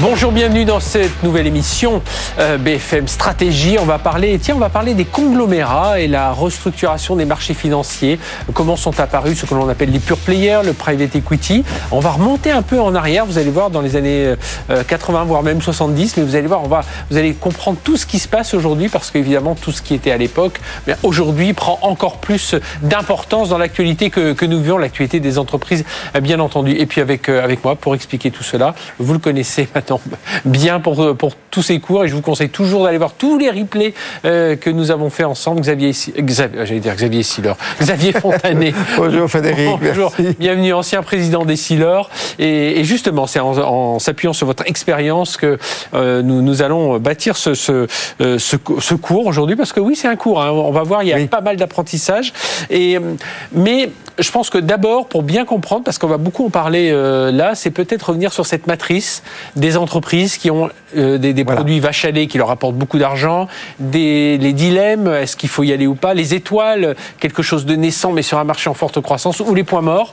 Bonjour, bienvenue dans cette nouvelle émission euh, BFM Stratégie. On va parler, tiens, on va parler des conglomérats et la restructuration des marchés financiers. Comment sont apparus ce que l'on appelle les pure players, le private equity. On va remonter un peu en arrière. Vous allez voir dans les années 80, euh, voire même 70, mais vous allez voir, vous allez comprendre tout ce qui se passe aujourd'hui parce qu'évidemment tout ce qui était à l'époque, aujourd'hui prend encore plus d'importance dans l'actualité que, nous vivons, l'actualité des entreprises, bien entendu. Et puis avec euh, avec moi pour expliquer tout cela, vous le connaissez bien pour, pour tous ces cours et je vous conseille toujours d'aller voir tous les replays euh, que nous avons fait ensemble. Xavier, Xavier j'allais dire Xavier Siller, Xavier Fontanet. Bonjour Frédéric. Bonjour. Bienvenue, ancien président des Siller. Et, justement, c'est en, s'appuyant sur votre expérience que euh, nous, nous, allons bâtir ce, ce, euh, ce, cours aujourd'hui parce que oui, c'est un cours. Hein. On va voir, il y a pas mal d'apprentissage. Et mais je pense que d'abord, pour bien comprendre, parce qu'on va beaucoup en parler là, c'est peut-être revenir sur cette matrice des entreprises qui ont euh, des, produits vaches à qui leur apportent beaucoup d'argent, des les dilemmes, est-ce qu'il faut y aller ou pas, les étoiles, quelque chose de naissant mais sur un marché en forte croissance, ou les points morts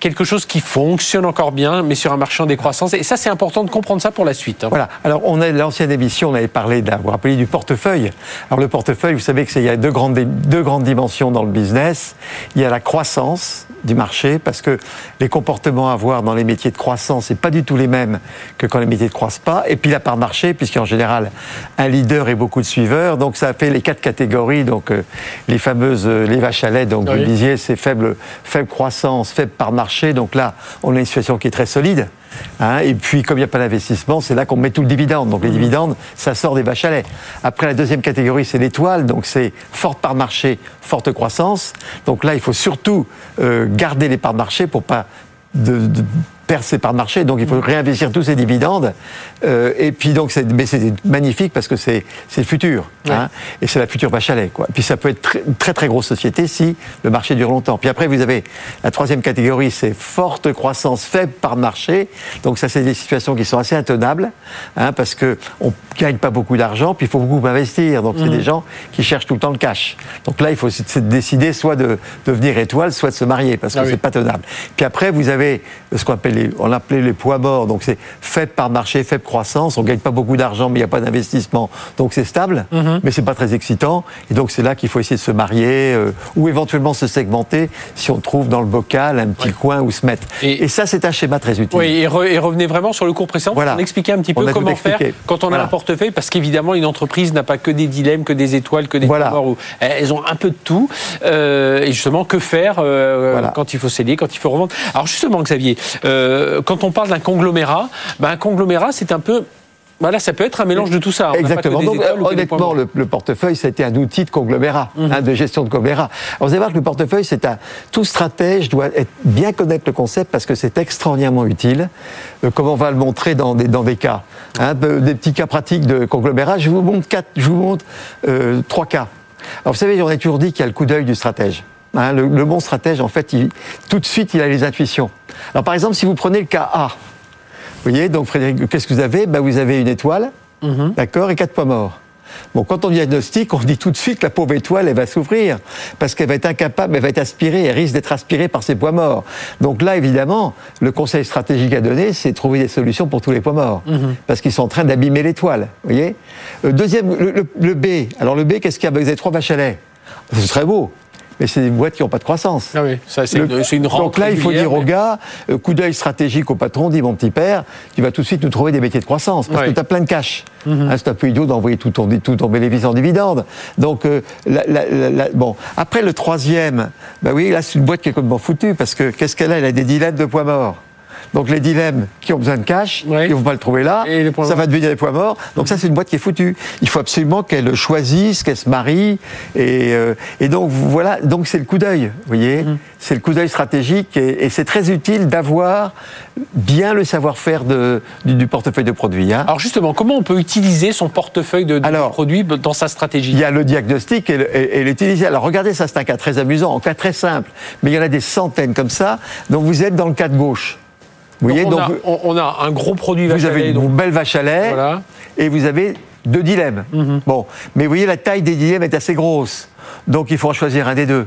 quelque chose qui fonctionne encore bien, mais sur un marché en décroissance. Et ça, c'est important de comprendre ça pour la suite. Hein. Voilà. Alors, on a l'ancienne émission, on avait parlé, vous vous rappelez, du portefeuille. Alors, le portefeuille, vous savez qu'il y a deux grandes, deux grandes dimensions dans le business. Il y a la croissance du marché, parce que les comportements à voir dans les métiers de croissance, c'est pas du tout les mêmes que quand les métiers ne croissent pas. Et puis la part marché, puisqu'en général, un leader et beaucoup de suiveurs. Donc ça fait les quatre catégories, donc euh, les fameuses, euh, les vaches à lait, donc vous disiez, c'est faible, faible croissance, faible part marché. Donc là, on a une situation qui est très solide. Hein, et puis, comme il n'y a pas d'investissement, c'est là qu'on met tout le dividende. Donc, les dividendes, ça sort des vaches. Après, la deuxième catégorie, c'est l'étoile. Donc, c'est forte part marché, forte croissance. Donc là, il faut surtout euh, garder les parts de marché pour pas de, perdre ses parts de marché, donc il faut réinvestir tous ces dividendes. Euh, et puis donc, mais c'est magnifique parce que c'est, le futur, hein, et c'est la future vache à lait. Quoi. Puis ça peut être très, très très grosse société si le marché dure longtemps. Puis après, vous avez la troisième catégorie, c'est forte croissance, faible par marché. Donc ça, c'est des situations qui sont assez intenables, hein, parce que on gagne pas beaucoup d'argent, puis il faut beaucoup investir. Donc c'est mmh. des gens qui cherchent tout le temps le cash. Donc là, il faut décider soit de devenir étoile, soit de se marier, parce que ah c'est pas tenable. Puis après, vous avez ce qu'on appelle on l'appelait les poids morts. Donc c'est faible par marché, faible croissance. On gagne pas beaucoup d'argent, mais il n'y a pas d'investissement. Donc c'est stable, mais mhm. mais c'est pas très excitant. Et donc c'est là qu'il faut essayer de se marier euh, ou éventuellement se segmenter si on trouve dans le bocal un petit coin où se mettre. Et, ça, c'est un schéma très utile. Oui, et, revenez vraiment sur le cours précédent. Voilà. On expliquait un petit peu comment faire quand on a un portefeuille, parce qu'évidemment, une entreprise n'a pas que des dilemmes, que des étoiles, que des voilà. Elles ont un peu de tout. Euh, et justement, que faire euh, quand il faut sceller, quand il faut revendre? Alors justement, Xavier, euh, quand on parle d'un conglomérat, ben, un conglomérat, c'est un peu voilà, ça peut être un mélange de tout ça. Exactement. Donc, honnêtement, le, portefeuille, c'était un outil de conglomérat, mhm. hein, de gestion de conglomérat. Alors, vous allez voir que le portefeuille, c'est un. Tout stratège doit être, bien connaître le concept parce que c'est extraordinairement utile. Euh, comme on va le montrer dans des, dans des cas. Hein, des petits cas pratiques de conglomérat. Je vous montre, quatre, je vous montre euh, trois cas. Alors, vous savez, on a toujours dit qu'il y a le coup d'œil du stratège. Hein, le, le, bon stratège, en fait, il, tout de suite, il a les intuitions. Alors, par exemple, si vous prenez le cas A, vous voyez, donc Frédéric, qu'est-ce que vous avez? Ben, Vous avez une étoile, mhm. d'accord, et quatre points morts. Bon, quand on diagnostique, on dit tout de suite que la pauvre étoile, elle va souffrir, parce qu'elle va être incapable, elle va être aspirée, elle risque d'être aspirée par ses poids morts. Donc là, évidemment, le conseil stratégique à donner, c'est trouver des solutions pour tous les poids morts, mhm. parce qu'ils sont en train d'abîmer l'étoile. Vous voyez? Euh, Deuxième, le, B. Alors le B, qu'est-ce qu'il y a? Ben, Vous avez trois vaches à lait. Ce serait beau mais c'est des boîtes qui n'ont pas de croissance. Ah oui, ça c'est une, une Donc là, il faut dire au gars, euh, coup d'œil stratégique au patron, dit mon petit père, tu vas tout de suite nous trouver des métiers de croissance, parce que tu as plein de cash. Mm c'est un peu idiot d'envoyer tout ton, tout en dividende. Donc, euh, bon. Après, le troisième, bah oui, là, c'est une boîte qui est complètement foutue, parce que qu'est-ce qu'elle a? Elle a des dilemmes de poids morts. Donc les dilemmes qui ont besoin de cash, ils ne vont pas le trouver là, ça va devenir des poids morts. Donc ça, c'est une boîte qui est foutue. Il faut absolument qu'elle choisisse, qu'elle se marie. Et, euh, et donc voilà, donc c'est le coup d'œil, vous voyez mm. C'est le coup d'œil stratégique et, c'est très utile d'avoir bien le savoir-faire du, portefeuille de produits. Hein. Alors justement, comment on peut utiliser son portefeuille de, produits dans sa stratégie? Il y a le diagnostic et, l'utiliser. Alors regardez, ça c'est un cas très amusant, un cas très simple, mais il y en a des centaines comme ça. Donc vous êtes dans le cas de gauche. Vous voyez, donc, on, a, un gros produit vache Vous avez une belle vache à lait et vous avez deux dilemmes. Bon, mais vous voyez, la taille des dilemmes est assez grosse. Donc il faut en choisir un des deux.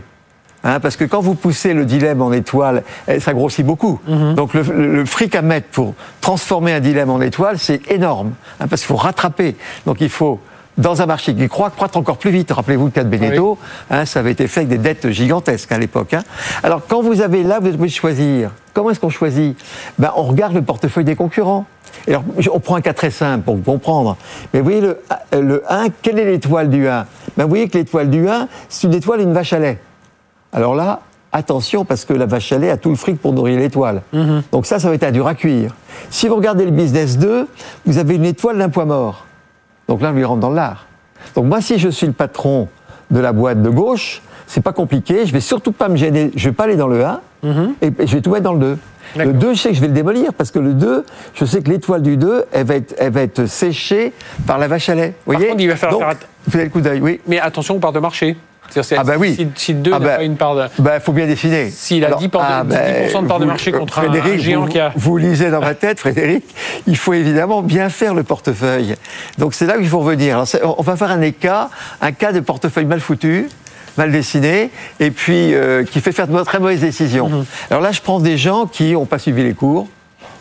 Hein, parce que quand vous poussez le dilemme en étoile, eh, ça grossit beaucoup. Donc le, le fric à mettre pour transformer un dilemme en étoile, c'est énorme. hein, parce qu'il faut rattraper. Donc il faut, dans un marché qui croît, croître encore plus vite. Rappelez-vous le cas de Beneteau, hein, ça avait été fait avec des dettes gigantesques à l'époque. hein. Alors quand vous avez là, vous êtes obligé de choisir. Comment est-ce qu'on choisit? Ben, On regarde le portefeuille des concurrents. Et alors, on prend un cas très simple pour vous comprendre. Mais vous voyez, le, le 1, quelle est l'étoile du 1 ben, Vous voyez que l'étoile du 1, c'est une étoile et une vache à lait. Alors là, attention, parce que la vache à lait a tout le fric pour nourrir l'étoile. Donc ça, ça va être un dur à cuire. Si vous regardez le business 2, vous avez une étoile d'un poids mort. Donc là, on lui rentre dans l'art. Donc moi, si je suis le patron de la boîte de gauche, c'est pas compliqué. Je vais surtout pas me gêner. Je vais pas aller dans le 1 et et je vais tout mettre dans le 2. Le D'accord. 2, je sais que je vais le démolir parce que le 2, je sais que l'étoile du 2, elle va être, elle va être séchée par la vache à lait. Vous Par voyez contre, il va falloir faire Vous avez le coup d'œil, oui. Mais attention aux parts de marché. Ah bah oui. Si, 2 Ah n'a bah, pas une part de... Ben, faut bien décider. S'il a 10 parts de- 10% de part de marché contre un- Frédéric, un géant vous, qui a- Vous lisez dans ma tête, Frédéric, il faut évidemment bien faire le portefeuille. Donc c'est là qu'il faut revenir. Alors, on va faire un écart, un cas de portefeuille mal foutu, mal dessiné, et puis euh, qui fait faire de très mauvaises décisions. Mhm. Alors là, je prends des gens qui n'ont pas suivi les cours.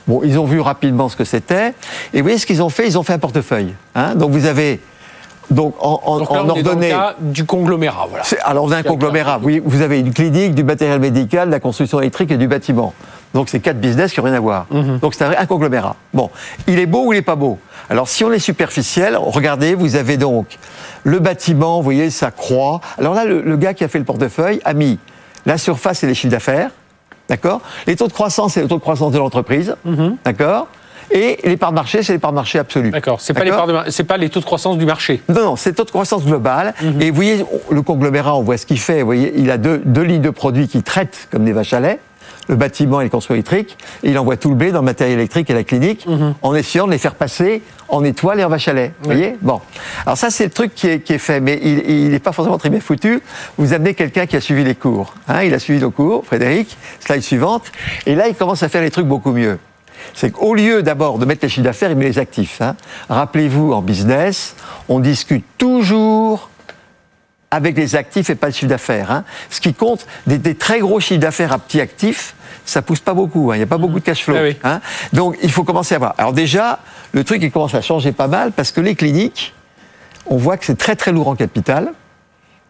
Bon, ils ont vu rapidement ce que c'était. Et vous voyez ce qu'ils ont fait? Ils ont fait un portefeuille. hein. donc vous avez donc en, en, Donc là, en on est dans le ordonnée. cas du conglomérat. Voilà. C'est- Alors, on a un conglomérat. Oui, vous avez une clinique, du matériel médical, de la construction électrique et du bâtiment. Donc, c'est quatre business qui n'ont rien à voir. Donc, c'est un, conglomérat. Bon, il est beau ou il n'est pas beau? Alors, si on est superficiel, regardez, vous avez donc le bâtiment, vous voyez, ça croît. Alors là, le, le gars qui a fait le portefeuille a mis la surface et les chiffres d'affaires. D'accord? Les taux de croissance, c'est le taux de croissance de l'entreprise. D'accord? Et les parts de marché, c'est les parts de marché absolues. D'accord. C'est pas les parts de c'est pas les taux de croissance du marché. Non, non, c'est taux de croissance globale. Et vous voyez, le conglomérat, on voit ce qu'il fait. Vous voyez, il a deux, deux lignes de produits qu'il traite comme des vaches à lait, le bâtiment et le construction électrique. Et il envoie tout le blé dans le matériel électrique et la clinique en essayant de les faire passer en étoile et en vache à lait. Vous voyez? Bon. Alors ça, c'est le truc qui est, qui est fait. Mais il n'est pas forcément très bien foutu. Vous amenez quelqu'un qui a suivi les cours. Hein, il a suivi nos cours, Frédéric. Slide suivante. Et là, il commence à faire les trucs beaucoup mieux c'est qu'au lieu d'abord de mettre les chiffres d'affaires, il met les actifs. hein. Rappelez-vous, en business, on discute toujours avec les actifs et pas le chiffre d'affaires. hein. Ce qui compte, des, des très gros chiffres d'affaires à petits actifs, ça pousse pas beaucoup. hein. Il n'y a pas beaucoup de cash flow. Ah oui. hein. Donc, il faut commencer à voir. Alors déjà, le truc, il commence à changer pas mal parce que les cliniques, on voit que c'est très très lourd en capital.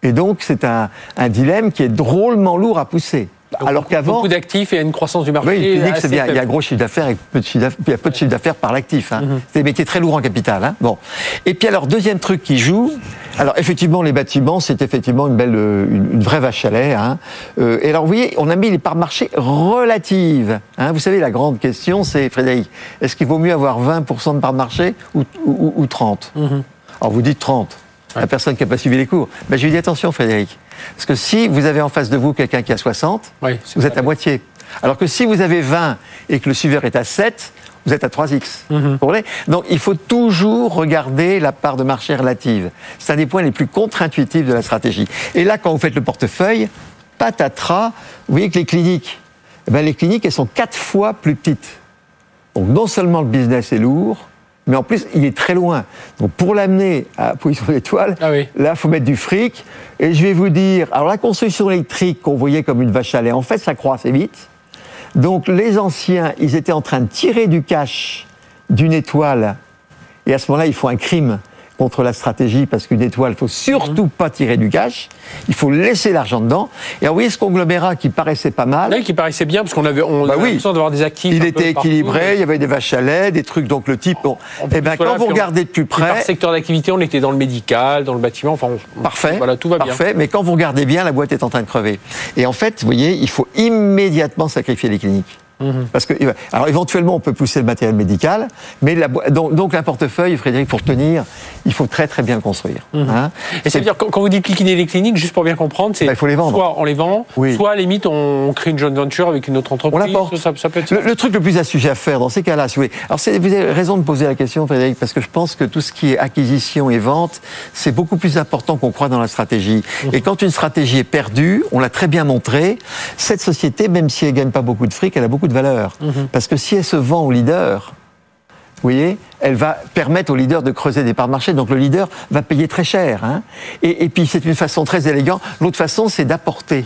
Et donc, c'est un, un dilemme qui est drôlement lourd à pousser. Donc, Alors qu'avant, Beaucoup d'actifs et une croissance du marché. oui, c'est bien. Il y a un gros chiffre d'affaires et peu de chiffre d'affaires, il y a peu de chiffre d'affaires par l'actif. Hein. Mhm. C'est des métiers très lourds en capital. Hein. Bon. Et puis alors, deuxième truc qui joue, alors effectivement, les bâtiments, c'est effectivement une belle, euh, une, une vraie vache à lait. Hein. Euh, et alors, vous voyez, on a mis les parts marché relatives. Vous savez, la grande question, c'est, Frédéric, est-ce qu'il vaut mieux avoir 20% de parts marché ou, ou, ou 30 Mhm. Alors, vous dites 30. La personne qui n'a pas suivi les cours. Ben, je lui dis attention, Frédéric. Parce que si vous avez en face de vous quelqu'un qui a 60, Oui, c'est vous êtes à moitié. Alors que si vous avez 20 et que le suiveur est à 7, vous êtes à 3x. Mhm. Donc il faut toujours regarder la part de marché relative. C'est un des points les plus contre-intuitifs de la stratégie. Et là, quand vous faites le portefeuille, patatras, vous voyez que les cliniques, eh ben, les cliniques, elles sont quatre fois plus petites. Donc non seulement le business est lourd, mais en plus, il est très loin. Donc pour l'amener à position d'étoile, Ah oui. là, il faut mettre du fric. Et je vais vous dire, alors la construction électrique qu'on voyait comme une vache à lait, en fait, ça croît assez vite. Donc les anciens, ils étaient en train de tirer du cash d'une étoile. Et à ce moment-là, il faut un crime contre la stratégie parce qu'une étoile, il faut surtout pas tirer du cash. Il faut laisser l'argent dedans. Et alors, vous voyez ce conglomérat qui paraissait pas mal. Oui, qui paraissait bien parce qu'on avait, on Bah avait oui. l'impression d'avoir des actifs. Il était partout, équilibré, mais- il y avait des vaches à lait, des trucs, donc le type. Bon, plus, eh ben, quand vous regardez de plus puis Par près, secteur d'activité, on était dans le médical, dans le bâtiment. Enfin, on- Parfait. Voilà, tout va bien. Parfait. Mais quand vous regardez bien, la boîte est en train de crever. Et en fait, vous voyez, il faut immédiatement sacrifier les cliniques. Mhm. Parce que, alors éventuellement, on peut pousser le matériel médical, mais la, donc, donc un portefeuille, Frédéric, pour tenir, il faut très très bien le construire. Mhm. hein. Et ça veut dire, quand vous dites liquider les cliniques, juste pour bien comprendre, c'est Bah, il faut les vendre. soit on les vend, Oui. soit à la limite on crée une joint venture avec une autre On entreprise. l'apporte. Ça, ça peut être. Le, le truc le plus astucieux à faire dans ces cas-là, si vous voulez. Alors, vous avez raison de poser la question, Frédéric, parce que je pense que tout ce qui est acquisition et vente, c'est beaucoup plus important qu'on croit dans la stratégie. Et quand une stratégie est perdue, on l'a très bien montré, cette société, même si elle gagne pas beaucoup de fric, elle a beaucoup de valeur. Parce que si elle se vend au leader, vous voyez, elle va permettre au leader de creuser des parts de marché. Donc le leader va payer très cher. Hein. Et, et puis c'est une façon très élégante. L'autre façon, c'est d'apporter.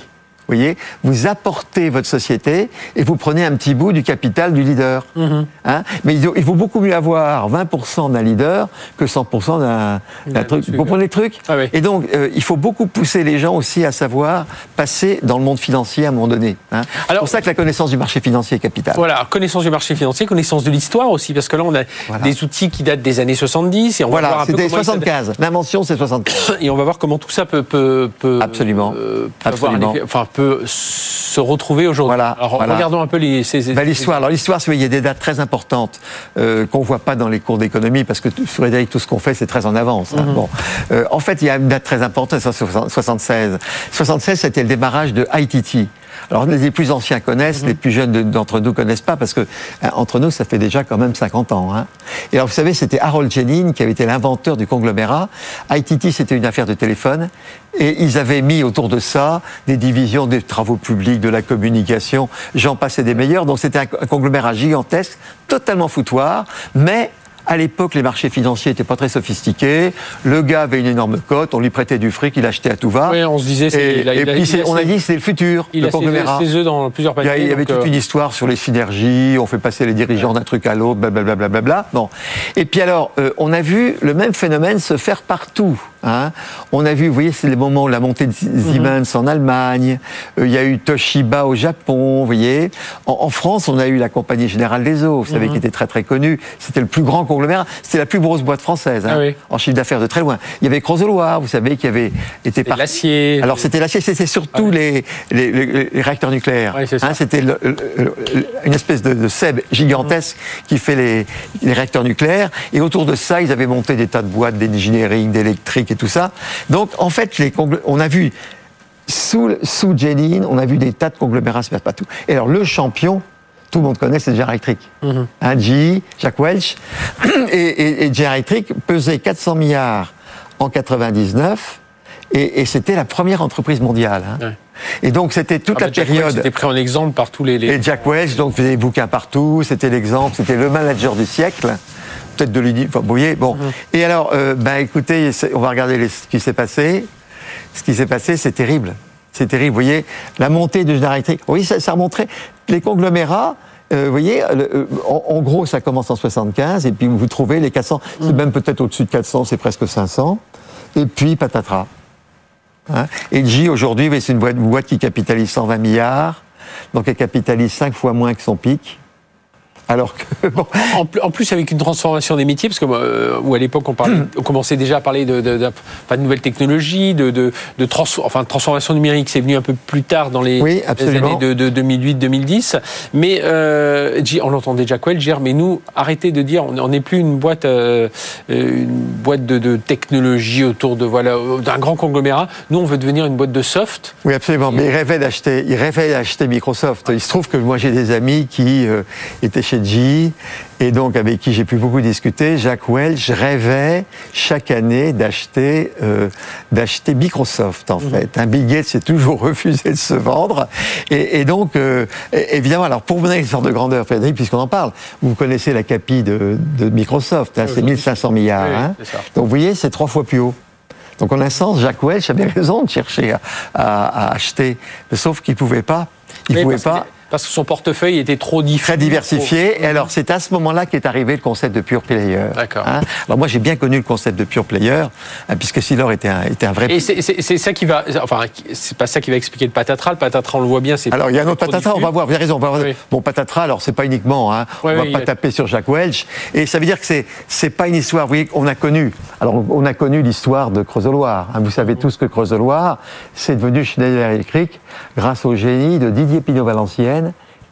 Vous voyez, vous apportez votre société et vous prenez un petit bout du capital du leader. Mhm. Hein Mais il vaut beaucoup mieux avoir 20% d'un leader que 100% d'un truc. Vous comprenez le truc? Ah oui. Et donc, euh, il faut beaucoup pousser les gens aussi à savoir passer dans le monde financier à un moment donné. Hein C'est pour ça que la connaissance du marché financier est capitale. Voilà, connaissance du marché financier, connaissance de l'histoire aussi, parce que là, on a Voilà. des outils qui datent des années 70 et on va voir Voilà, un peu s'adaptent. 75. L'invention, c'est 75. et on va voir comment tout ça peut, peut, peut Absolument. euh, peut Absolument. enfin peut se retrouver aujourd'hui. Voilà, Alors voilà. regardons un peu les ces, Bah, l'histoire, alors l'histoire, il y a des dates très importantes euh, qu'on voit pas dans les cours d'économie parce que Frédéric, tout ce qu'on fait, c'est très en avance. Mhm. hein. Bon, Euh, en fait, il y a une date très importante, c'est 76. 76, c'était le démarrage de ITT. Alors les plus anciens connaissent, les plus jeunes de- d'entre nous connaissent pas parce que hein, entre nous, ça fait déjà quand même 50 ans. Hein. Et alors vous savez, c'était Harold Jennings qui avait été l'inventeur du conglomérat. ITT, c'était une affaire de téléphone et ils avaient mis autour de ça des divisions des travaux publics, de la communication, j'en passais des meilleurs. Donc c'était un conglomérat gigantesque, totalement foutoir, mais à l'époque, les marchés financiers n'étaient pas très sophistiqués. Le gars avait une énorme cote, on lui prêtait du fric, il achetait à tout va. Oui, on se disait, c'est- Et, il a- et il a- puis il c'est- a on a dit c'était le futur, il le a ses, conglomérat. ses œufs dans plusieurs Il y, il avait toute euh, une histoire sur les synergies, on fait passer les dirigeants d'un truc à l'autre, blablabla. Bla, bla, bla. Bon. Et puis alors, euh, on a vu le même phénomène se faire partout. Hein. On a vu, vous voyez, c'est les moments où la montée de Siemens en Allemagne, euh, il y a eu Toshiba au Japon, vous voyez. En, en France, on a eu la Compagnie Générale des Eaux, vous savez, qui était très très connue. C'était le plus grand conglomérat, c'était la plus grosse boîte française, hein, Ah oui. en chiffre d'affaires de très loin. Il y avait Creusot-Loire, vous savez, qui avait été parti. l'acier. Alors c'était l'acier, c'était surtout les, les, les- les réacteurs nucléaire. Ouais, c'est ça. Hein, c'était une espèce de, de seb gigantesque qui fait les, les réacteurs nucléaires. Et autour de ça, ils avaient monté des tas de boîtes d'engineering, d'électrique et tout ça. Donc en fait, les on a vu sous, sous Jenin, on a vu des tas de conglomérats se mettre partout. Et alors le champion, tout le monde connaît, c'est General Electric. Mhm. Hein, Jack Welch. Et, et, et General Electric pesait 400 milliards en 99. Et, et c'était la première entreprise mondiale. hein. Ouais. Et donc c'était toute Ah la Jack période. était pris en exemple par tous les. les- Et Jack Welch, donc, faisait des bouquins partout, c'était l'exemple, c'était le manager du siècle, peut-être de l'Uni, enfin, vous voyez, bon. Et alors, euh, ben, écoutez, on va regarder les- ce qui s'est passé. Ce qui s'est passé, c'est terrible. C'est terrible, vous voyez, la montée de General Electric. Oui, ça, ça remontrait les conglomérats. euh, vous voyez, le- euh, en, en gros, ça commence en 75, et puis vous trouvez les 400, c'est même peut-être au-dessus de 400, c'est presque 500, et puis patatras. Hein. Et aujourd'hui, c'est une boîte, une boîte qui capitalise 120 milliards, donc elle capitalise 5 fois moins que son pic. Alors que, bon, En, pl- en plus, avec une transformation des métiers, parce que euh, où à l'époque on, parlait- on commençait déjà à parler de, de, de- enfin, de nouvelles technologies, de, trans- enfin, transformation numérique, c'est venu un peu plus tard dans les, Oui, les absolument. années de, de 2008-2010. Mais euh, on l'entendait Jack Welch dire, mais nous, arrêtez de dire, on n'est plus une boîte, euh, une boîte de, technologie autour de voilà d'un grand conglomérat. Nous, on veut devenir une boîte de soft. oui, absolument. Mais il rêvait d'acheter, il rêvait d'acheter Microsoft. Il se trouve que moi j'ai des amis qui étaient chez Et donc avec qui j'ai pu beaucoup discuter. Jacques Welch rêvait chaque année d'acheter euh, d'acheter Microsoft en fait. Un Bill Gates s'est toujours refusé de se vendre et, et donc euh, évidemment. Alors pour vous donner une sorte de grandeur, Frédéric, puisqu'on en parle, vous connaissez la capi de, de Microsoft. hein, c'est 1500 milliards. Oui, hein. ça. Donc vous voyez, c'est trois fois plus haut. Donc en un sens, Jacques Welch avait raison de chercher à, à- à acheter, sauf qu'il pouvait pas. Il Oui, pouvait pas. Parce que son portefeuille était trop diffus. Très diversifié. Et alors, c'est à ce moment-là qu'est arrivé le concept de pure player. D'accord. Hein alors, moi, j'ai bien connu le concept de pure player, hein, puisque Silor était un, était un vrai. Et c'est- ça qui va, enfin, c'est pas ça qui va expliquer le patatras. Le patatras, on le voit bien, c'est. Alors, il y a un autre patatras, on va voir, vous avez raison. On va voir. Oui. Bon, patatras, alors, c'est pas uniquement, hein, on va oui, pas il y a- taper sur Jacques Welch. Et ça veut dire que c'est, pas une histoire, vous voyez, qu'on a connu. Alors, on a connu l'histoire de Creusot-Loire. hein. vous savez tous que Creusot-Loire, c'est devenu Schneider Electric grâce au génie de Didier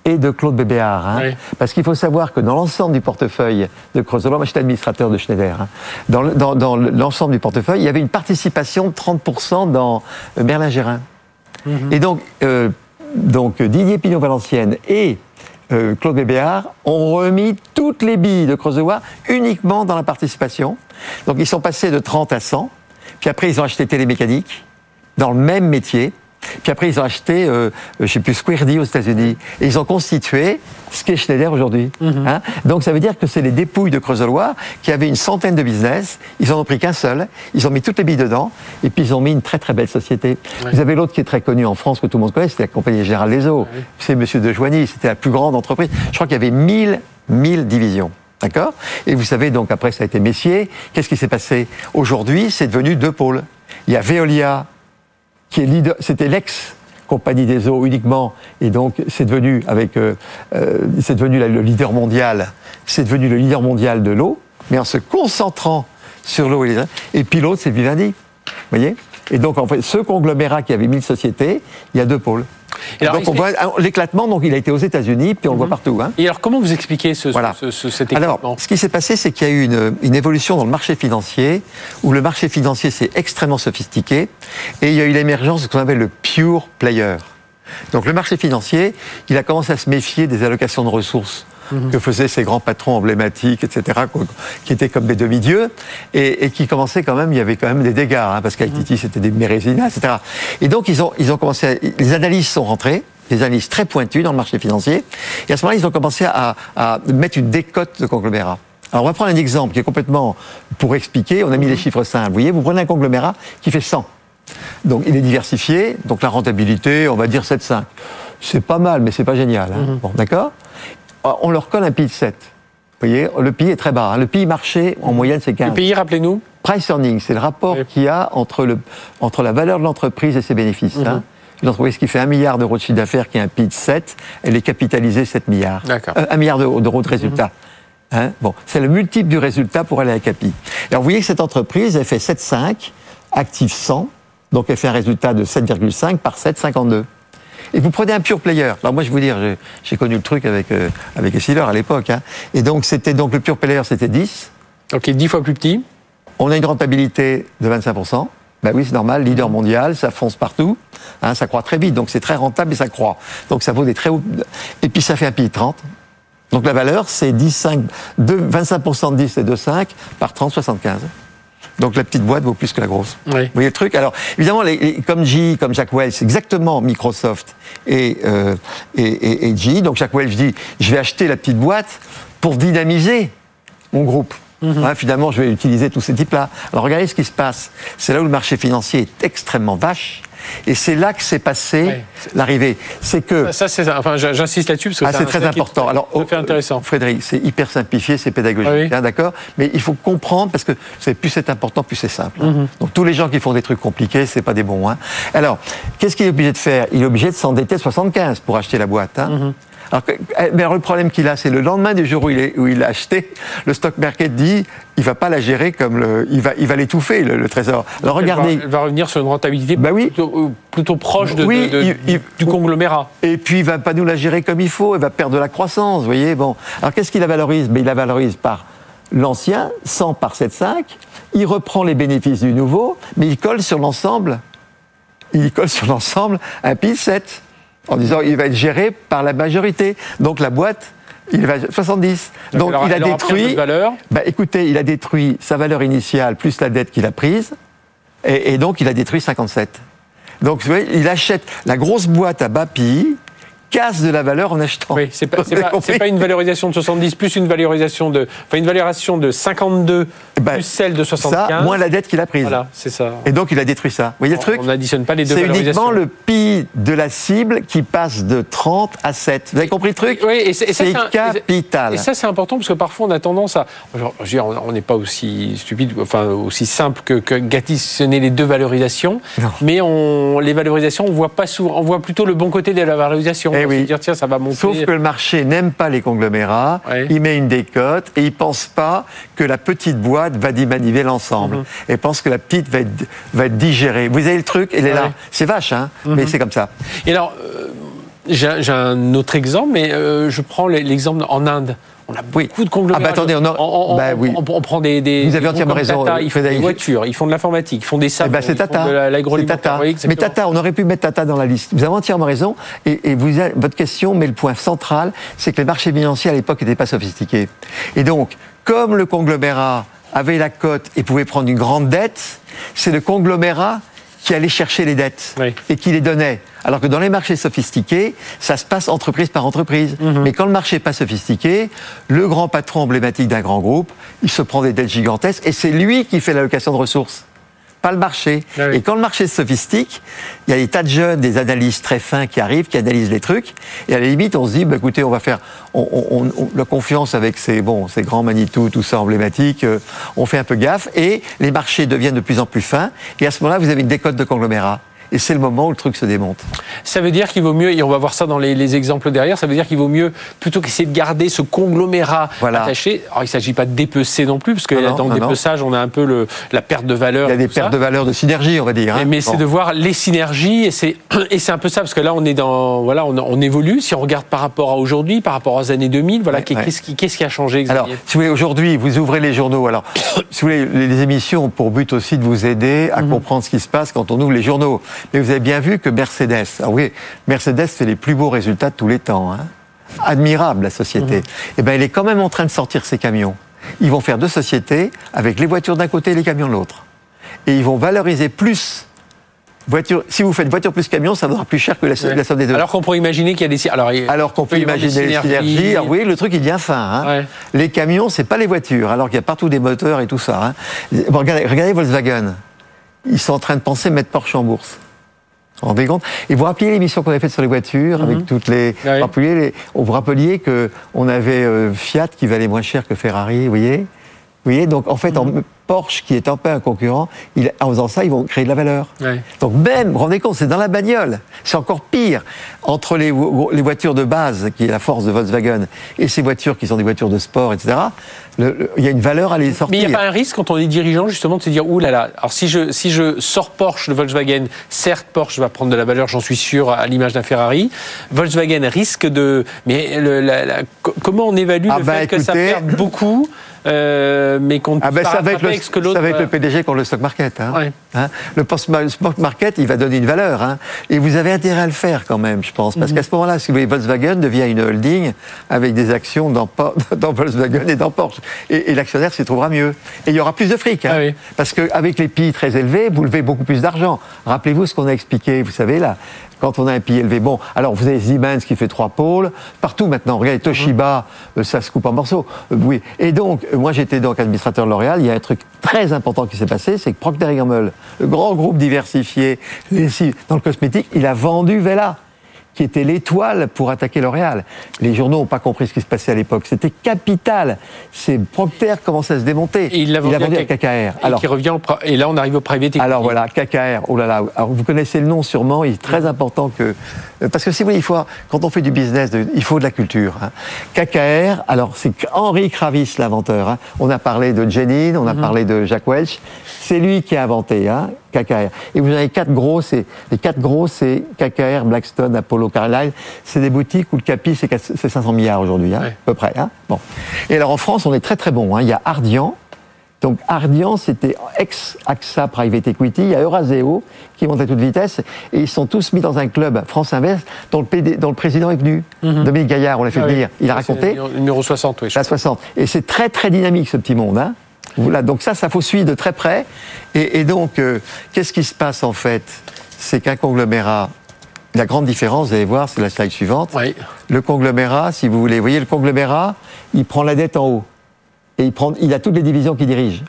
Et de Claude Bébéard. hein. Oui. Parce qu'il faut savoir que dans l'ensemble du portefeuille de Creusot-Loire, moi j'étais administrateur de Schneider, hein. dans, le- dans- dans l'ensemble du portefeuille, il y avait une participation de 30% dans euh, Berlin-Gérin. Et donc, euh, donc Didier Pignot-Valenciennes et euh, Claude Bébéard ont remis toutes les billes de Creusot-Loire uniquement dans la participation. Donc ils sont passés de 30 à 100, puis après ils ont acheté Télémécanique dans le même métier. Puis après, ils ont acheté, euh, je sais plus, Square D aux États-Unis. Et ils ont constitué ce qu'est Schneider aujourd'hui. Mhm. Hein. Donc ça veut dire que c'est les dépouilles de Creuselois qui avaient une centaine de business. Ils en ont pris qu'un seul. Ils ont mis toutes les billes dedans. Et puis ils ont mis une très très belle société. Ouais. Vous avez l'autre qui est très connu en France, que tout le monde connaît, c'était la compagnie Générale des Eaux. Oui. C'est Monsieur de Joigny. C'était la plus grande entreprise. Je crois qu'il y avait 1000, 1000 divisions. D'accord? Et vous savez, donc après, ça a été Messier. Qu'est-ce qui s'est passé? Aujourd'hui, c'est devenu deux pôles. Il y a Veolia, c'était l'ex compagnie des eaux uniquement, et donc c'est devenu avec, euh, euh, c'est devenu le leader mondial, c'est devenu le leader mondial de l'eau, mais en se concentrant sur l'eau et les et puis l'autre c'est Vivendi, voyez? Et donc en fait, ce conglomérat qui avait 1000 sociétés, il y a deux pôles. Et alors, donc on voit ah, l'éclatement, donc il a été aux États-Unis, puis on le voit partout. Hein. Et alors, comment vous expliquez ce, Voilà. ce- ce- cet Alors, équipement ce qui s'est passé, c'est qu'il y a eu une, une évolution dans le marché financier, où le marché financier s'est extrêmement sophistiqué, et il y a eu l'émergence de ce qu'on appelle le pure player. Donc le marché financier, il a commencé à se méfier des allocations de ressources que faisaient ces grands patrons emblématiques, etc., qui étaient comme des demi-dieux, et, et qui commençaient quand même, il y avait quand même des dégâts, hein, parce qu'Aititi, c'était des mérésinas, etc. Et donc, ils ont, ils ont commencé, à- les analystes sont rentrés, des analystes très pointus dans le marché financier, et à ce moment-là, ils ont commencé à, à mettre une décote de conglomérat. Alors, on va prendre un exemple qui est complètement, pour expliquer, on a mis les chiffres simples. Vous voyez, vous prenez un conglomérat qui fait 100. Donc il est diversifié, donc la rentabilité, on va dire 7,5. C'est pas mal, mais c'est pas génial. hein. Bon, d'accord On leur colle un PI de 7. Vous voyez, le PI est très bas. hein. Le PI marché, en moyenne, c'est 15. Le pays, rappelez-nous Price earning, c'est le rapport Oui. qu'il y a entre, le, entre la valeur de l'entreprise et ses bénéfices. Mhm. hein. Une entreprise qui fait un milliard d'euros de chiffre d'affaires, qui a un PI de 7, elle est capitalisée 7 milliards. D'accord. Euh, un milliard d'euros de résultat. Hein bon, c'est le multiple du résultat pour aller à Capi. Alors vous voyez que cette entreprise, elle fait 7,5, active 100, donc elle fait un résultat de 7,5 par 7, 52. Et vous prenez un pure player. Alors moi je vais vous dire, j'ai- connu le truc avec euh, avec Essilor à l'époque. hein. Et donc c'était donc le pure player, c'était 10. Ok, 10 fois plus petit. On a une rentabilité de 25%. Ben oui, c'est normal, leader mondial, ça fonce partout, hein, ça croît très vite, donc c'est très rentable et ça croît. Donc ça vaut des très hauts. Et puis ça fait un de 30. Donc la valeur, c'est 10, 5, 2, 25% de 10, c'est 2,5 par 30, 75. Donc la petite boîte vaut plus que la grosse. Oui. Vous voyez le truc? Alors, évidemment, les- les- comme G, comme Jack Welch, exactement Microsoft et, euh, et, et, et G. Donc Jack Welch dit, je vais acheter la petite boîte pour dynamiser mon groupe. Hein, finalement, je vais utiliser tous ces types-là. Alors regardez ce qui se passe. C'est là où le marché financier est extrêmement vache. Et c'est là que s'est passé Ouais. l'arrivée. C'est que... Ça, c'est, enfin, j'insiste là-dessus parce que Ah, c'est très qui important. Alors, oh, intéressant. Frédéric, c'est hyper simplifié, c'est pédagogique, Ah oui. hein, d'accord Mais il faut comprendre parce que c'est plus c'est important, plus c'est simple. hein. Mhm. Donc tous les gens qui font des trucs compliqués, c'est pas des bons. Hein. Alors, qu'est-ce qu'il est obligé de faire? Il est obligé de s'endetter 75 pour acheter la boîte. Mhm. Alors, eh, mais alors, le problème qu'il a, c'est le lendemain du jour où il, il l'a acheté, le stock market dit, il va pas la gérer comme le, il va, il va l'étouffer le, le trésor. Alors regardez. Elle va revenir sur une rentabilité Bah oui. plutôt, euh, plutôt proche de, Oui, de- de- il- il- du conglomérat. Et puis, il va pas nous la gérer comme il faut, il va perdre de la croissance, vous voyez. Bon. Alors, qu'est-ce qu'il la valorise? Ben, Il la valorise par l'ancien, 100 par 7,5. Il reprend les bénéfices du nouveau, mais il colle sur l'ensemble, il colle sur l'ensemble un PIL 7, en disant il va être géré par la majorité. Donc, la boîte, il va 70. Donc, aura- il a détruit. valeur. Bah, écoutez, il a détruit sa valeur initiale plus la dette qu'il a prise, et, et donc il a détruit 57. Donc vous voyez, il achète la grosse boîte à bas PI, casse de la valeur en achetant. Oui, c'est pas, c'est c'est une valorisation de 70 plus une valorisation de, enfin une valorisation de 52 Ben, plus celle de 75. Ça, moins la dette qu'il a prise. Voilà, c'est ça. Et donc il a détruit ça. Vous voyez le truc On n'additionne pas les deux C'est valorisations. uniquement le PI de la cible qui passe de 30 à 7. Vous avez compris le truc Oui, et c'est- C'est c'est capital. Et ça, c'est important parce que parfois on a tendance à. genre, je veux dire, on n'est pas aussi stupide, enfin aussi simple que, que d'additionner les deux valorisations. Non. Mais on, les valorisations, on voit pas souvent, on voit plutôt le bon côté de la valorisation. Eh se oui. dire tiens, ça va monter. Sauf que le marché n'aime pas les conglomérats, Ouais. il met une décote et il pense pas que la petite boîte va dynamiser l'ensemble. Mhm. Et pense que la petite va être, va être digérée. Vous avez le truc, elle est Ouais. là. C'est vache, hein, Mhm. mais c'est comme ça. Et alors, euh, j'ai un- j'ai un autre exemple, mais euh, je prends l'exemple en Inde. On a Oui. beaucoup de conglomérats. Ah bah attendez, on a- on, bah oui. on- prend des, des Vous avez entièrement raison, Tata, ils font des voitures, ils font de l'informatique, ils font des Eh ben, ils font Tata. de C'est l'agroalimentaire. Tata. Oui, mais. Tata, on aurait pu mettre Tata dans la liste. Vous avez entièrement raison. Et, et vous, avez- votre question met le point central, c'est que les marchés financiers à l'époque n'étaient pas sophistiqués. Et donc, comme le conglomérat avait la cote et pouvait prendre une grande dette, c'est le conglomérat qui allait chercher les dettes Oui. et qui les donnait. Alors que dans les marchés sophistiqués, ça se passe entreprise par entreprise. Mhm. Mais quand le marché n'est pas sophistiqué, le grand patron emblématique d'un grand groupe, il se prend des dettes gigantesques et c'est lui qui fait l'allocation de ressources. Pas le marché. Ah oui. Et quand le marché se sophistique, il y a des tas de jeunes, des analystes très fins qui arrivent, qui analysent les trucs. Et à la limite, on se dit, bah, écoutez, on va faire on, on- on- la confiance avec ces, bon, ces grands Manitou, tout ça emblématique. euh, on fait un peu gaffe et les marchés deviennent de plus en plus fins. Et à ce moment-là, vous avez une décote de conglomérat. Et c'est le moment où le truc se démonte. Ça veut dire qu'il vaut mieux, et on va voir ça dans les, les exemples derrière, ça veut dire qu'il vaut mieux, plutôt qu'essayer de garder ce conglomérat Voilà. attaché, alors il ne s'agit pas de dépecer non plus, parce que Non, non, dans le non. dépeçage, on a un peu le, la perte de valeur. Il y a des ça. pertes de valeur de synergie, on va dire. hein. Mais Bon. c'est de voir les synergies et c'est et c'est un peu ça parce que là on est dans voilà on, on évolue si on regarde par rapport à aujourd'hui par rapport aux années 2000 voilà Ouais, qu'est- ouais. qu'est-ce qui qu'est-ce qui a changé Alors, Xavier si vous voulez, aujourd'hui, vous ouvrez les journaux. Alors, si vous voulez, les, les émissions ont pour but aussi de vous aider Mhm. à comprendre ce qui se passe quand on ouvre les journaux. Mais vous avez bien vu que Mercedes, ah oui, Mercedes fait les plus beaux résultats de tous les temps. hein. Admirable, la société. Mhm. Eh bien, elle est quand même en train de sortir ses camions. Ils vont faire deux sociétés avec les voitures d'un côté et les camions de l'autre. Et ils vont valoriser plus. Voiture, si vous faites voiture plus camion, ça vaudra plus cher que la, Ouais. la somme des deux. alors qu'on pourrait imaginer qu'il y a des alors, Alors qu'on peut des imaginer les synergies. Alors oui, le truc il devient fin. hein. Ouais. Les camions, c'est pas les voitures, alors qu'il y a partout des moteurs et tout ça. hein. Bon, regardez, regardez Volkswagen. Ils sont en train de penser mettre Porsche en bourse. Vous vous rendez compte Et vous rappeliez l'émission qu'on avait faite sur les voitures, avec toutes les. Mhm. Ouais. Vous rappeliez les- vous rappeliez que on avait euh, Fiat qui valait moins cher que Ferrari, vous voyez? Vous voyez? Donc en fait, en Mhm. Porsche, qui est un peu un concurrent, il- en faisant ça, ils vont créer de la valeur. Ouais. Donc même, vous vous rendez compte, c'est dans la bagnole. C'est encore pire. Entre les, vo- les voitures de base, qui est la force de Volkswagen, et ces voitures qui sont des voitures de sport, etc., le- le- il y a une valeur à les mais sortir. il n'y a pas un risque quand on est dirigeant justement de se dire ouh là là alors si je si je sors Porsche de Volkswagen certes Porsche va prendre de la valeur j'en suis sûr à l'image d'un Ferrari Volkswagen risque de mais le- la- la- co- comment on évalue Ah le bah, fait que ça perde beaucoup euh, mais qu'on ne Ah ben ça va être le, avec ce que l'autre ça va être le euh, PDG contre le stock market. Hein. Ouais. Hein? Le stock market, il va donner une valeur. Hein. Et vous avez intérêt à le faire quand même, je pense. Mhm. Parce qu'à ce moment-là, si vous voulez, Volkswagen devient une holding avec des actions dans, dans Volkswagen et dans Porsche. Et, et l'actionnaire s'y trouvera mieux. Et il y aura plus de fric. Hein. Ah oui. Parce qu'avec les PI très élevés, vous levez beaucoup plus d'argent. Rappelez-vous ce qu'on a expliqué, vous savez, là, quand on a un PI élevé. Bon, alors vous avez Siemens qui fait trois pôles, partout maintenant. Regardez, Toshiba, euh, ça se coupe en morceaux. Euh, oui. Et donc, euh, moi j'étais donc administrateur de L'Oréal, il y a un truc très important qui s'est passé, c'est que Procter Gamble, le grand groupe diversifié dans le cosmétique, il a vendu Vela qui était l'étoile pour attaquer L'Oréal. Les journaux n'ont pas compris ce qui se passait à l'époque. C'était capital. C'est Procter commençait à se démonter. Et il l'a vendu, à à KKR. et qui revient et là on arrive au private. Alors voilà, KKR, oh là là, alors vous connaissez le nom sûrement, il est très important que... euh, Parce que si vous voulez, il faut, quand on fait du business, il faut de la culture. hein. KKR, alors c'est Henri Kravis l'inventeur, hein. on a parlé de Jenin, on a parlé de Jack Welch, c'est lui qui a inventé hein, KKR. Et vous avez quatre gros, c'est, les quatre gros, c'est KKR, Blackstone, Apollo, Carlyle, c'est des boutiques où le capi c'est quatre- c'est 500 milliards aujourd'hui, hein, Ouais. à peu près. hein. Bon. Et alors en France, on est très très bon, hein. il y a Ardian, donc Ardian, c'était ex-AXA Private Equity, il y a Euraseo qui monte à toute vitesse, et ils sont tous mis dans un club France Invest dont le, PD dont le président est venu. Dominique Gaillard, on l'a fait Mhm. Ah oui. venir, il a raconté. Numéro 60, oui. je La 60. Et c'est très très dynamique ce petit monde. Hein voilà, donc ça, ça faut suivre de très près. Et, et donc, euh, qu'est-ce qui se passe en fait? C'est qu'un conglomérat, la grande différence, vous allez voir, c'est la slide suivante. Oui. Le conglomérat, si vous voulez, vous voyez le conglomérat, il prend la dette en haut. Et il, prend, il a toutes les divisions qu'il dirige.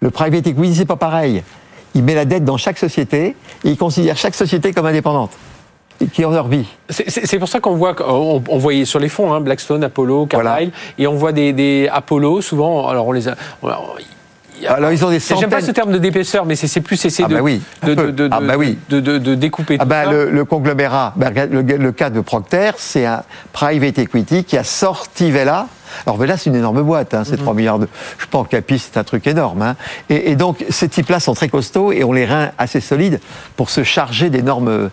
Le private equity, c'est pas pareil. Il met la dette dans chaque société et il considère chaque société comme indépendante, qui ont leur vie. C'est- pour ça qu'on voit, on, on voyait sur les fonds, hein, Blackstone, Apollo, Carlyle, et on voit des, des Apollo, souvent, alors on les a... on- Alors, ils ont des J'aime pas centaines- ce terme de d'épaisseur, mais c'est plus essayer Ah de, bah oui, de, de, de, Ah bah oui. de- découper Ah tout bah, ça. le, le conglomérat, bah, le, le cas de Procter, c'est un private equity qui a sorti Vela. Alors Vela, c'est une énorme boîte, hein, Mhm. c'est 3 milliards de... Je pense Capi, c'est un truc énorme. hein. Et, et donc, ces types-là sont très costauds et ont les reins assez solides pour se charger d'énormes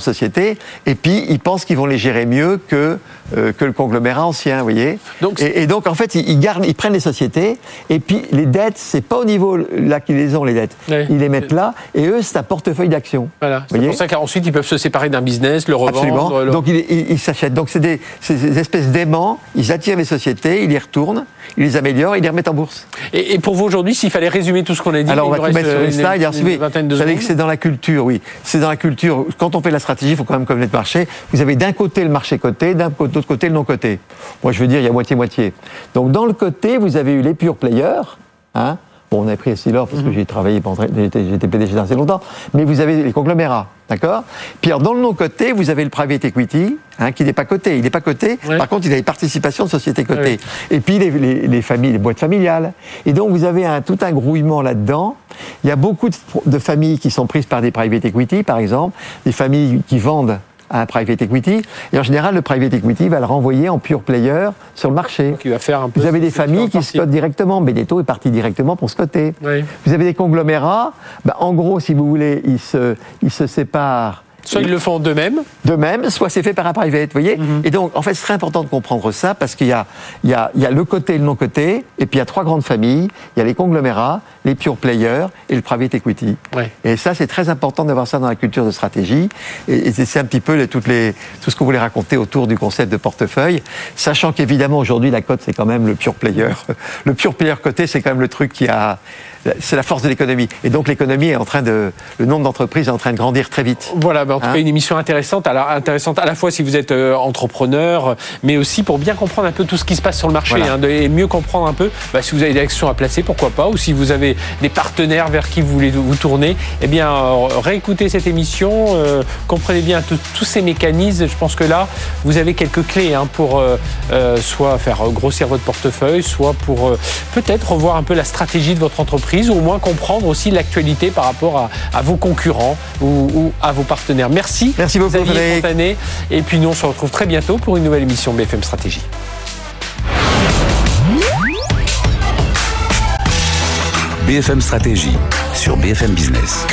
sociétés. Et puis, ils pensent qu'ils vont les gérer mieux que, euh, que le conglomérat ancien, vous voyez Donc, et, et donc, en fait, ils, ils gardent, ils prennent les sociétés, et puis les dettes, c'est pas au niveau là qu'ils les ont, les dettes. Ouais. Ils les mettent là, et eux, c'est un portefeuille d'actions. Voilà. C'est pour ça qu'ensuite ils peuvent se séparer d'un business, le revendre. Absolument. Donc ils, s'achètent. Donc c'est des, c'est des espèces d'aimants. Ils attirent les sociétés. Sociétés, ils les retournent, ils les améliorent, ils les remettent en bourse. Et, pour vous aujourd'hui, s'il fallait résumer tout ce qu'on a dit, alors on va tout mettre sur une slide. vous savez que c'est dans la culture, oui. C'est dans la culture. Quand on fait la stratégie, il faut quand même connaître le marché. Vous avez d'un côté le marché coté, d'un autre côté le non coté. Moi, je veux dire, il y a moitié-moitié. Donc dans le côté, vous avez eu les pure players, hein, Bon, on a pris Essilor parce que mhm. j'ai travaillé, j'étais PDG assez longtemps, mais vous avez les conglomérats, d'accord? Puis alors, dans le non-coté, vous avez le private equity, hein, qui n'est pas coté. Il n'est pas coté, par contre, il a des participations de sociétés cotées. Et puis les, familles, les boîtes familiales. Et donc, vous avez un, tout un grouillement là-dedans. Il y a beaucoup de familles qui sont prises par des private equity, par exemple, des familles qui vendent à un private equity. Et en général, le private equity va le renvoyer en pure player sur le marché. va faire un peu Vous avez des familles qui se cotent directement. Beneteau est parti directement pour se coter. Vous avez des conglomérats. Ben, en gros, si vous voulez, ils se, ils se séparent Soit ils le font d'eux-mêmes. D'eux-mêmes, soit c'est fait par un private, vous voyez mhm. Et donc, en fait, c'est très important de comprendre ça parce qu'il y a, il y, a, il y a le côté et le non-côté, et puis il y a trois grandes familles. Il y a les conglomérats, les pure players et le private equity. Et ça, c'est très important d'avoir ça dans la culture de stratégie. Et, c'est un petit peu toutes les, tout ce qu'on voulait raconter autour du concept de portefeuille, sachant qu'évidemment, aujourd'hui, la cote, c'est quand même le pure player. Le pure player côté, c'est quand même le truc qui a c'est la force de l'économie. Et donc l'économie est en train de, le nombre d'entreprises est en train de grandir très vite. Voilà, en tout cas hein une émission intéressante, alors intéressante à la fois si vous êtes euh, entrepreneur, mais aussi pour bien comprendre un peu tout ce qui se passe sur le marché hein, et mieux comprendre un peu bah, si vous avez des actions à placer, pourquoi pas, ou si vous avez des partenaires vers qui vous voulez vous tourner, eh bien euh, réécoutez cette émission, euh, comprenez bien tous ces mécanismes. Je pense que là vous avez quelques clés hein, pour soit faire grossir votre portefeuille, soit pour peut-être revoir un peu la stratégie de votre entreprise ou au moins comprendre aussi l'actualité par rapport à, vos concurrents ou, à vos partenaires. Merci. Merci beaucoup, Xavier Fontané. Et puis nous, on se retrouve très bientôt pour une nouvelle émission BFM Stratégie. BFM Stratégie sur BFM Business.